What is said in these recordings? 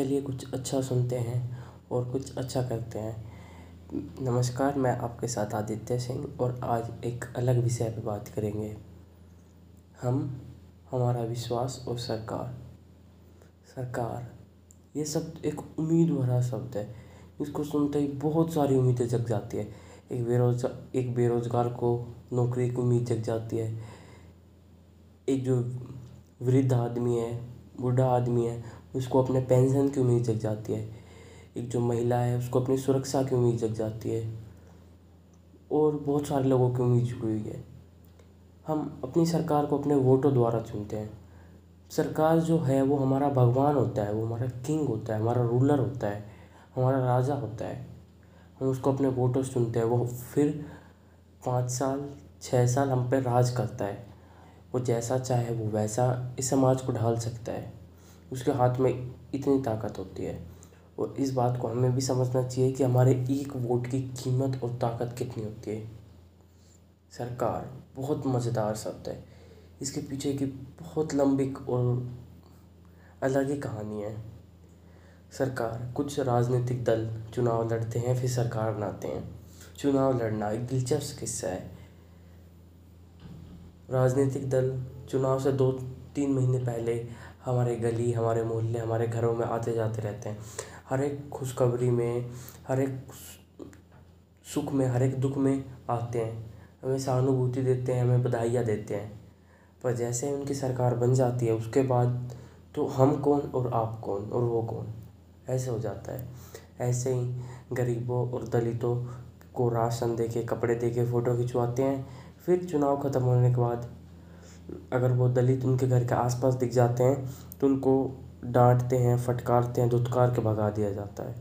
चलिए कुछ अच्छा सुनते हैं और कुछ अच्छा करते हैं। नमस्कार, मैं आपके साथ आदित्य सिंह और आज एक अलग विषय पर बात करेंगे। हम, हमारा विश्वास और सरकार। सरकार, ये शब्द एक उम्मीद भरा शब्द है। इसको सुनते ही बहुत सारी उम्मीदें जग जाती है। एक बेरोजगार एक बेरोजगार को नौकरी की उम्मीद जग जाती है। एक जो वृद्ध आदमी है, बूढ़ा आदमी है उसको अपने पेंशन की उम्मीद जग जाती है। एक जो महिला है, उसको अपनी सुरक्षा की उम्मीद जग जाती है। और बहुत सारे लोगों की उम्मीद जुड़ी हुई है। हम अपनी सरकार को अपने वोटों द्वारा चुनते हैं। सरकार जो है, वो हमारा भगवान होता है, वो हमारा किंग होता है, हमारा रूलर होता है, हमारा राजा होता है। हम उसको अपने वोटों से चुनते हैं। वो फिर पाँच साल छः साल हम पे राज करता है। वो जैसा चाहे वो वैसा इस समाज को ढाल सकता है। उसके हाथ में इतनी ताकत होती है। और इस बात को हमें भी समझना चाहिए कि हमारे एक वोट की कीमत और ताकत कितनी होती है। सरकार बहुत मज़ेदार शब्द है। इसके पीछे की बहुत लंबी और अलग ही कहानी है। सरकार, कुछ राजनीतिक दल चुनाव लड़ते हैं, फिर सरकार बनाते हैं। चुनाव लड़ना एक दिलचस्प किस्सा है। राजनीतिक दल चुनाव से दो तीन महीने पहले हमारे गली, हमारे मोहल्ले, हमारे घरों में आते जाते रहते हैं। हर एक खुशखबरी में, हर एक सुख में, हर एक दुख में आते हैं। हमें सहानुभूति देते हैं, हमें बधाइयाँ देते हैं। पर जैसे ही उनकी सरकार बन जाती है, उसके बाद तो हम कौन और आप कौन और वो कौन? ऐसे हो जाता है। ऐसे ही गरीबों और दलितों को राशन दे के कपड़े दे के फ़ोटो खिंचवाते हैं। फिर चुनाव ख़त्म होने के बाद अगर वो दलित उनके घर के आसपास दिख जाते हैं तो उनको डांटते हैं, फटकारते हैं, धुतकार के भगा दिया जाता है।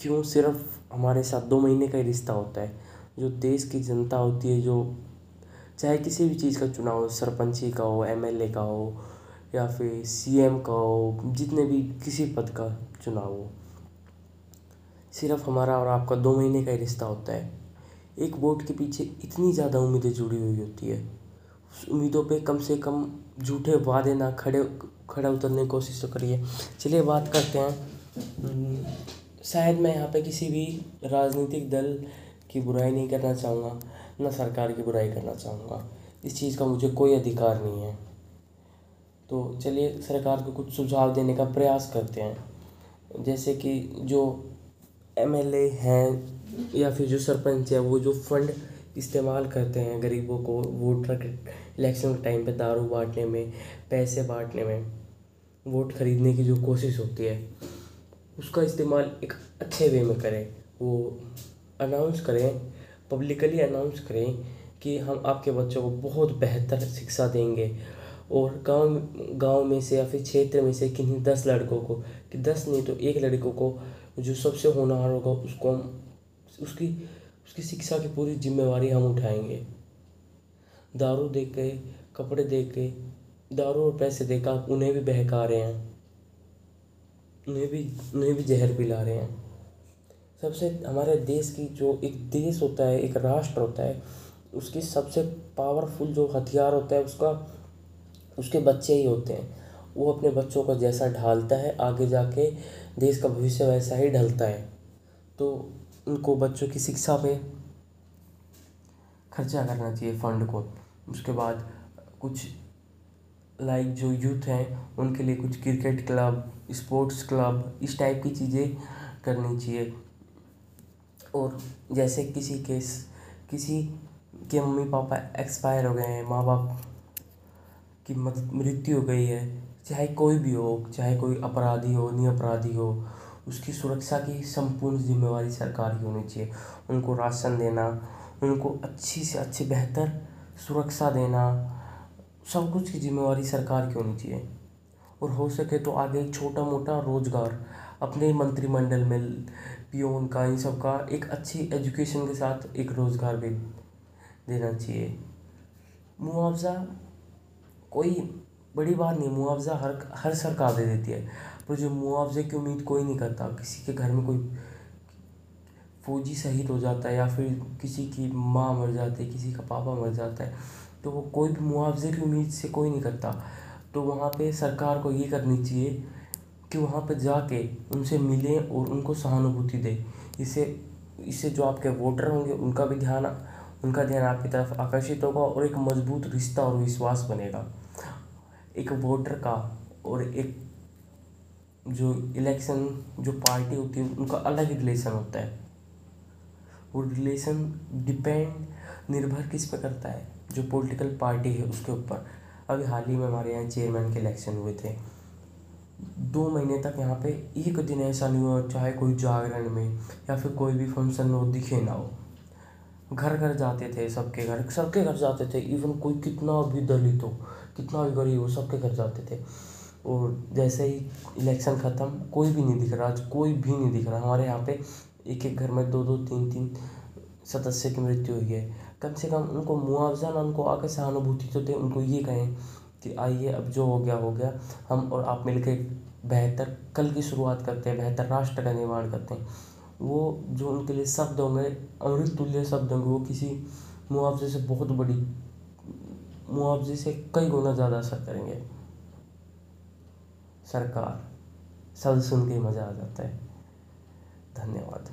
क्यों? सिर्फ़ हमारे साथ दो महीने का ही रिश्ता होता है। जो देश की जनता होती है, जो चाहे किसी भी चीज़ का चुनाव हो, सरपंची का हो, एमएलए का हो, या फिर सीएम का हो, जितने भी किसी पद का चुनाव हो, सिर्फ़ हमारा और आपका दो महीने का ही रिश्ता होता है। एक वोट के पीछे इतनी ज़्यादा उम्मीदें जुड़ी हुई होती है। उस उम्मीदों पे कम से कम झूठे वादे ना खड़े, खड़ा उतरने की कोशिश तो करिए। चलिए बात करते हैं। शायद मैं यहाँ पे किसी भी राजनीतिक दल की बुराई नहीं करना चाहूँगा, ना सरकार की बुराई करना चाहूँगा। इस चीज़ का मुझे कोई अधिकार नहीं है। तो चलिए सरकार को कुछ सुझाव देने का प्रयास करते हैं। जैसे कि जो एमएलए हैं या फिर जो सरपंच है वो जो फंड इस्तेमाल करते हैं गरीबों को वोटर इलेक्शन के टाइम पे दारू बांटने में, पैसे बांटने में, वोट खरीदने की जो कोशिश होती है, उसका इस्तेमाल एक अच्छे वे में करें। वो अनाउंस करें पब्लिकली अनाउंस करें कि हम आपके बच्चों को बहुत बेहतर शिक्षा देंगे और गाँव गाँव में से या फिर क्षेत्र में से किन्हीं दस लड़कों को, कि दस नहीं तो एक लड़कों को जो सबसे होनहार होगा उसको हम उसकी उसकी शिक्षा की पूरी जिम्मेवारी हम उठाएँगे। दारू दे के कपड़े दे के दारू और पैसे देकर आप उन्हें भी बहका रहे हैं। उन्हें भी उन्हें भी जहर पिला रहे हैं। सबसे, हमारे देश की जो एक देश होता है, एक राष्ट्र होता है, उसकी सबसे पावरफुल जो हथियार होता है, उसका, उसके बच्चे ही होते हैं। वो अपने बच्चों को जैसा ढालता है, आगे जाके देश का भविष्य वैसा ही ढलता है। तो उनको बच्चों की शिक्षा पे खर्चा करना चाहिए फंड को। उसके बाद कुछ लाइक जो यूथ हैं, उनके लिए कुछ क्रिकेट क्लब स्पोर्ट्स क्लब इस टाइप की चीज़ें करनी चाहिए। और जैसे किसी के किसी के मम्मी पापा एक्सपायर हो गए हैं माँ बाप की मृत्यु हो गई है, चाहे कोई भी हो, चाहे कोई अपराधी हो निरपराधी हो उसकी सुरक्षा की संपूर्ण जिम्मेवारी सरकार की होनी चाहिए। उनको राशन देना, उनको अच्छी से अच्छी बेहतर सुरक्षा देना, सब कुछ की जिम्मेवारी सरकार की होनी चाहिए। और हो सके तो आगे एक छोटा मोटा रोज़गार अपने मंत्रिमंडल में पियोन का, इन सब का एक अच्छी एजुकेशन के साथ एक रोज़गार भी देना चाहिए। मुआवजा कोई बड़ी बात नहीं, मुआवजा हर हर सरकार दे देती है। पर जो मुआवजे की उम्मीद कोई नहीं करता, किसी के घर में कोई फौजी शहीद हो जाता है या फिर किसी की माँ मर जाती है, किसी का पापा मर जाता है तो वो कोई भी मुआवजे की उम्मीद से कोई नहीं करता। तो वहाँ पे सरकार को ये करनी चाहिए कि वहाँ पे जाके उनसे मिलें और उनको सहानुभूति दें। इससे इससे जो आपके वोटर होंगे, उनका भी ध्यान, उनका ध्यान आपकी तरफ़ आकर्षित होगा और एक मज़बूत रिश्ता और विश्वास बनेगा। एक वोटर का और एक जो इलेक्शन, जो पार्टी होती है, उनका अलग रिलेशन होता है। वो रिलेशन डिपेंड, निर्भर किस पे करता है, जो पॉलिटिकल पार्टी है उसके ऊपर। अभी हाल ही में हमारे यहाँ चेयरमैन के इलेक्शन हुए थे। दो महीने तक यहाँ पे एक दिन ऐसा नहीं हुआ, चाहे कोई जागरण में या फिर कोई भी फ़ंक्शन हो, दिखे ना हो। घर घर जाते थे, सबके घर सबके घर जाते थे। इवन कोई कितना भी दलित हो कितना भी गरीब हो, सबके घर जाते थे। और जैसे ही इलेक्शन ख़त्म, कोई भी नहीं दिख रहा, आज कोई भी नहीं दिख रहा। हमारे यहाँ पे एक एक घर में दो दो, तीन तीन सदस्य की मृत्यु हुई है। कम से कम उनको मुआवजा ना, उनको आगे सहानुभूति तो दे, उनको ये कहें कि आइए, अब जो हो गया हो गया। हम और आप मिलकर बेहतर, कल की शुरुआत करते हैं, बेहतर राष्ट्र का निर्माण करते हैं। वो जो उनके लिए शब्द होंगे, अमृत तुल्य शब्द होंगे, वो किसी मुआवजे से बहुत बड़ी मुआवजे से कई गुना ज़्यादा असर करेंगे। सरकार सब सुन के मज़ा आ जाता है। धन्यवाद।